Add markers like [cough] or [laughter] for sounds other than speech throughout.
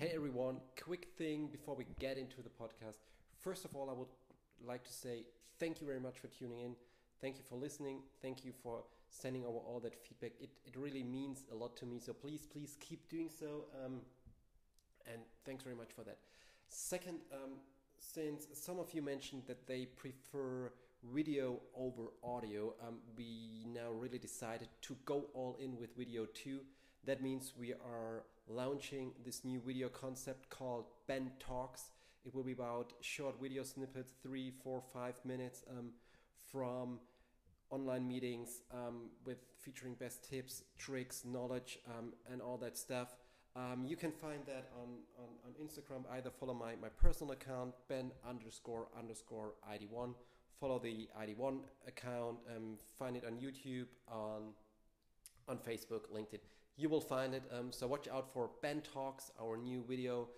Hey everyone, quick thing before we get into the podcast. First of all, I would like to say thank you very much for tuning in. Thank you for listening. Thank you for sending over all that feedback. It, it really means a lot to me. So please, please keep doing so. Um, and thanks very much for that. Second, um, since some of you mentioned that they prefer video over audio, um, we now really decided to go all in with video too. That means we are launching this new video concept called Ben Talks. It will be about short video snippets, three, four, five minutes um, from online meetings um, with featuring best tips, tricks, knowledge, um, and all that stuff. Um, you can find that on, on, on, Instagram. Either follow my, my personal account, Ben underscore underscore ID1. Follow the ID1 account. Um, find it on YouTube, on on Facebook, LinkedIn you will find it. Um, so watch out for Ben Talks, our new video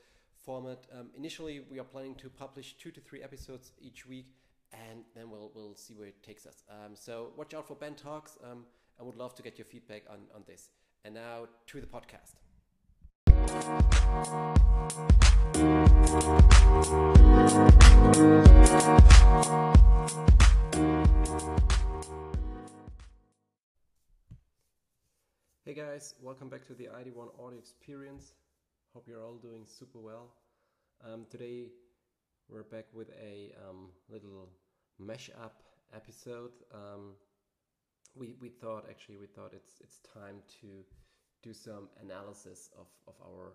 format. Um, initially, we are planning to publish two to three episodes each week, and then we'll we'll see where it takes us. Um, so watch out for Ben Talks. Um, I would love to get your feedback on on this. And now to the podcast. Hey guys, welcome back to the ID1 Audio Experience. Hope you're all doing super well. Um, today we're back with a um, little mesh up episode. Um, we, we thought actually we thought it's it's time to do some analysis of, of our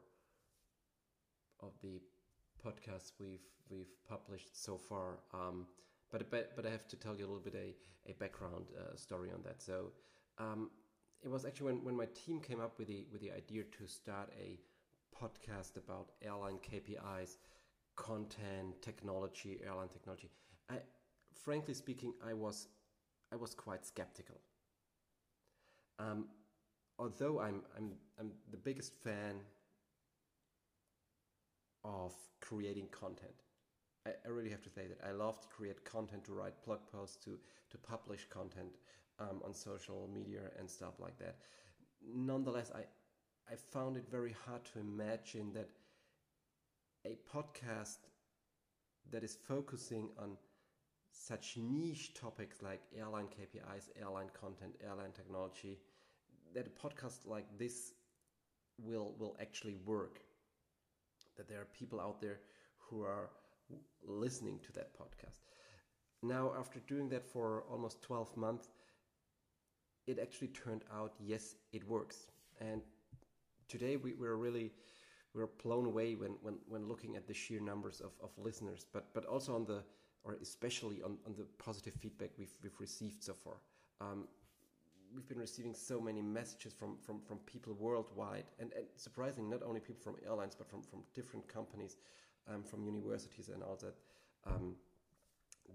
of the podcasts we've we've published so far. Um, but but but I have to tell you a little bit a a background uh, story on that. So um, it was actually when, when my team came up with the with the idea to start a podcast about airline KPIs, content, technology, airline technology. I, frankly speaking, I was I was quite skeptical. Um, although I'm I'm I'm the biggest fan of creating content. I, I really have to say that I love to create content, to write blog posts, to to publish content um, on social media and stuff like that. Nonetheless, I I found it very hard to imagine that a podcast that is focusing on such niche topics like airline KPIs, airline content, airline technology, that a podcast like this will will actually work. That there are people out there who are listening to that podcast. Now, after doing that for almost 12 months, it actually turned out yes it works. And today we, we're really we're blown away when, when, when looking at the sheer numbers of, of listeners but but also on the or especially on, on the positive feedback we've, we've received so far. Um, we've been receiving so many messages from, from, from people worldwide and, and surprisingly not only people from airlines but from, from different companies um, from universities and all that. Um,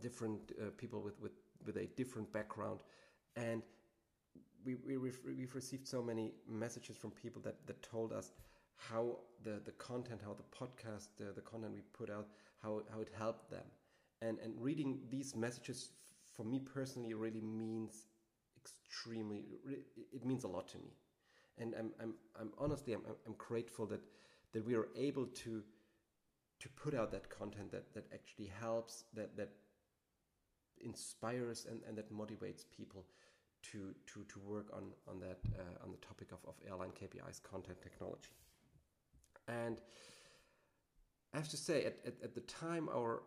different uh, people with, with, with a different background. And we, we we've received so many messages from people that, that told us how the, the content, how the podcast, the, the content we put out, how, how it helped them. And, and reading these messages for me personally really means extremely, it means a lot to me. And I'm, I'm, I'm honestly, I'm, I'm grateful that, that we are able to, to put out that content that, that actually helps, that, that inspires and, and that motivates people to to to work on on that uh, on the topic of, of airline KPIs content technology. And I have to say, at, at, at the time, our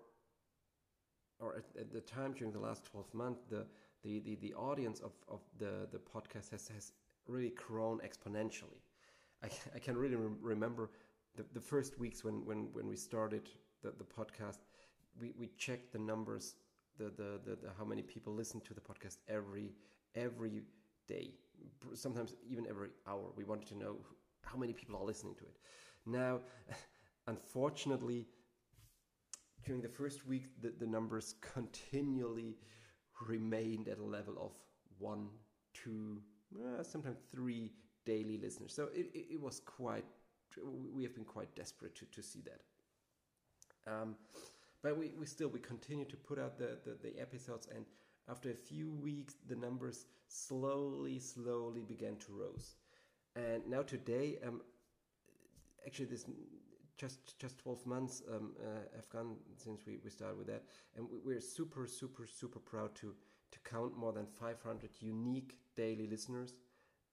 or at, at, the time during the last 12 months, the the, the, the audience of, of the, the podcast has, has really grown exponentially. I, I can really re remember the, the first weeks when, when, when we started the, the podcast, we, we checked the numbers, the, the, the, the how many people listen to the podcast every every day, sometimes even every hour. We wanted to know how many people are listening to it. Now, [laughs] unfortunately, during the first week, the, the numbers continually remained at a level of one, two, uh, sometimes three daily listeners. So it, it, it, was quite, we have been quite desperate to, to see that. Um, but we, we still, we continue to put out the, the, the episodes and after a few weeks, the numbers slowly, slowly began to rise. And now today, um, actually, this just just 12 months um, uh, have gone since we, we started with that and we, we're super super super proud to to count more than 500 unique daily listeners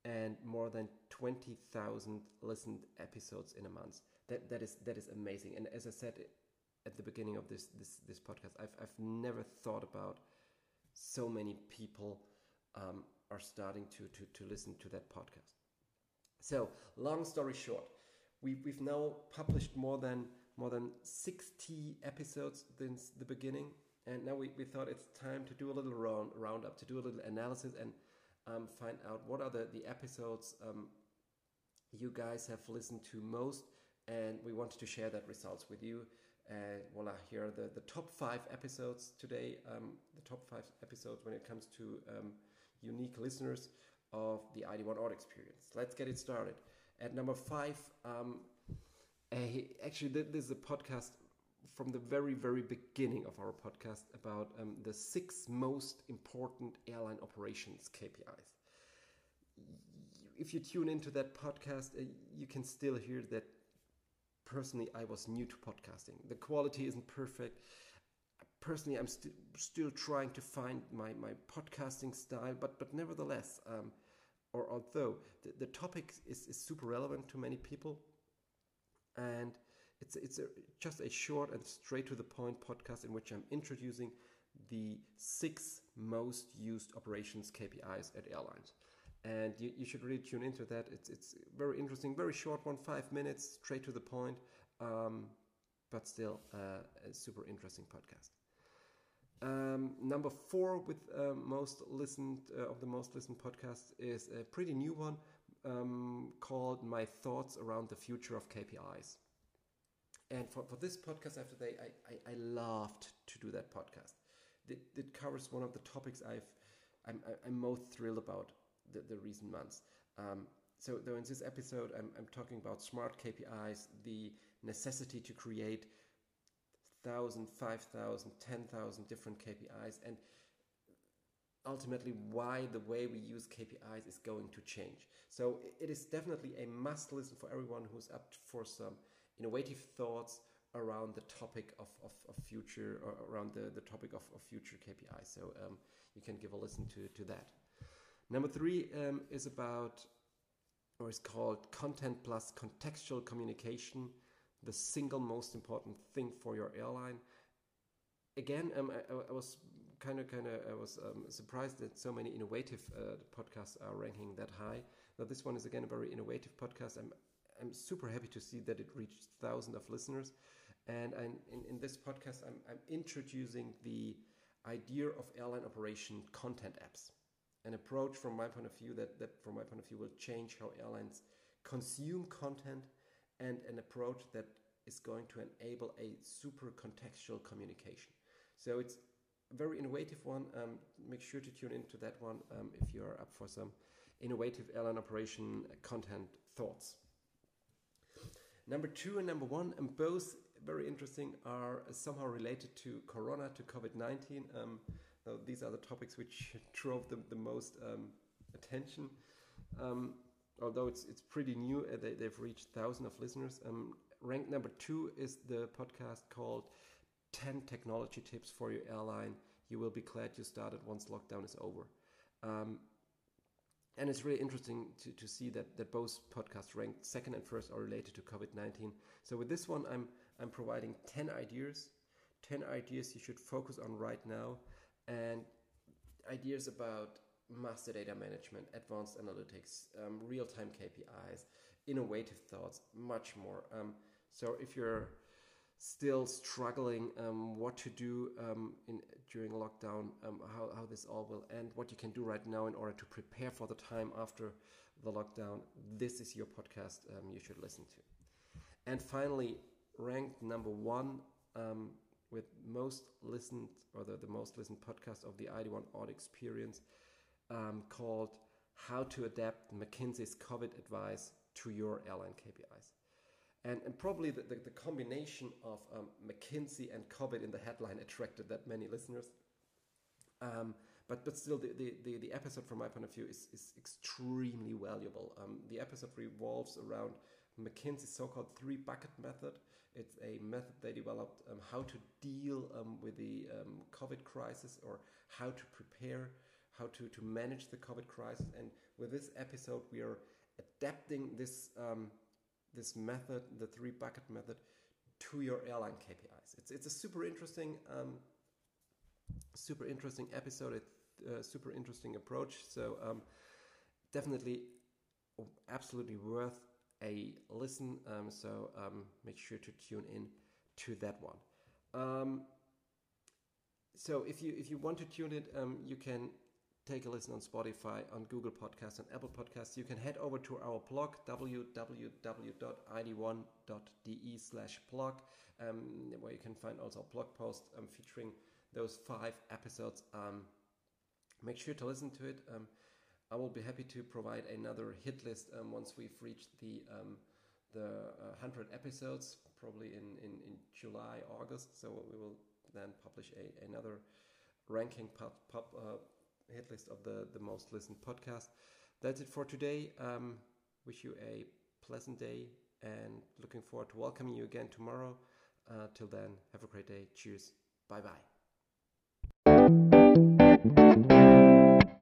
and more than 20,000 listened episodes in a month that that is that is amazing and as i said at the beginning of this this this podcast i've i've never thought about so many people um, are starting to, to to listen to that podcast. So long story short we, we've now published more than more than 60 episodes since the beginning and now we, we thought it's time to do a little round roundup to do a little analysis and um, find out what are the, the episodes um, you guys have listened to most and we wanted to share that results with you and voila here are the, the top five episodes today. Um, the top five episodes when it comes to um, unique listeners of the id1 Audio experience. Let's get it started. At number five, um, actually, this is a podcast from the very, very beginning of our podcast about um, the six most important airline operations KPIs. If you tune into that podcast, uh, you can still hear that personally I was new to podcasting. The quality isn't perfect. Personally, I'm st- still trying to find my, my podcasting style, but, but nevertheless, um, or although the, the topic is, is super relevant to many people and it's, it's a, just a short and straight to the point podcast in which I'm introducing the six most used operations KPIs at airlines. And you, you should really tune into that. It's, it's very interesting, very short one, five minutes, straight to the point, um, but still uh, a super interesting podcast. Um, number four with uh, most listened uh, of the most listened podcasts is a pretty new one um, called "My Thoughts Around the Future of KPIs." And for, for this podcast after today, I, I, I loved to do that podcast. It, it covers one of the topics I've I'm, I'm most thrilled about the, the recent months. Um, so, though in this episode, I'm, I'm talking about smart KPIs, the necessity to create 1,000, 5,000, 10,000 different KPIs, and ultimately why the way we use KPIs is going to change. So it is definitely a must listen for everyone who's up for some innovative thoughts around the topic of, of, of future or around the, the topic of, of future KPIs. So um, you can give a listen to, to that. Number three um, is about or is called content plus contextual communication the single most important thing for your airline. Again, um, I, I, was kind of kind of I was um, surprised that so many innovative uh, podcasts are ranking that high. Now this one is again a very innovative podcast. I'm I'm super happy to see that it reached thousands of listeners, and I'm, in in this podcast I'm I'm introducing the idea of airline operation content apps, an approach from my point of view that that from my point of view will change how airlines consume content and an approach that is going to enable a super contextual communication. So it's a very innovative one. Um, make sure to tune into that one um, if you are up for some innovative airline operation content thoughts. Number two and number one, and both very interesting, are somehow related to Corona, to COVID 19. Um, these are the topics which drove the, the most um, attention. Um, although it's it's pretty new, uh, they, they've reached thousands of listeners. Um, ranked number two is the podcast called 10 Technology Tips for Your Airline. You will be glad you started once lockdown is over. Um, and it's really interesting to, to see that, that both podcasts ranked second and first are related to COVID 19. So, with this one, I'm, I'm providing 10 ideas, 10 ideas you should focus on right now, and ideas about master data management, advanced analytics, um, real time KPIs, innovative thoughts, much more. Um, so if you're still struggling um, what to do um, in during lockdown, um, how, how this all will end, what you can do right now in order to prepare for the time after the lockdown, this is your podcast um, you should listen to. And finally, ranked number one with most listened or the, the most listened podcast of the ID1 Audio Experience um, called How to Adapt McKinsey's COVID Advice to Your Airline KPIs. And, and probably the, the, the combination of um, McKinsey and COVID in the headline attracted that many listeners. Um, but, but still, the, the, the, episode, from my point of view, is, is extremely valuable. Um, the episode revolves around McKinsey's so-called three bucket method. It's a method they developed um, how to deal um, with the um, COVID crisis or how to prepare, how to, to manage the COVID crisis. And with this episode, we are adapting this um, this method, the three bucket method, to your airline KPIs. It's it's a super interesting um, super interesting episode. It's a uh, super interesting approach. So um, definitely, absolutely worth a listen. Um, so um, make sure to tune in to that one. Um, so if you if you want to tune it, um, you can take a listen on Spotify, on Google Podcasts, and Apple Podcasts. You can head over to our blog www.id1.de slash blog, um, where you can find also a blog posts um, featuring those five episodes. Um, make sure to listen to it. I will be happy to provide another hit list um, once we've reached the um, the uh, 100 episodes, probably in, in, in July, August. So we will then publish a, another ranking pop, pop, uh, hit list of the, the most listened podcast. That's it for today. Um, wish you a pleasant day and looking forward to welcoming you again tomorrow. Uh, till then, have a great day. Cheers. Bye bye.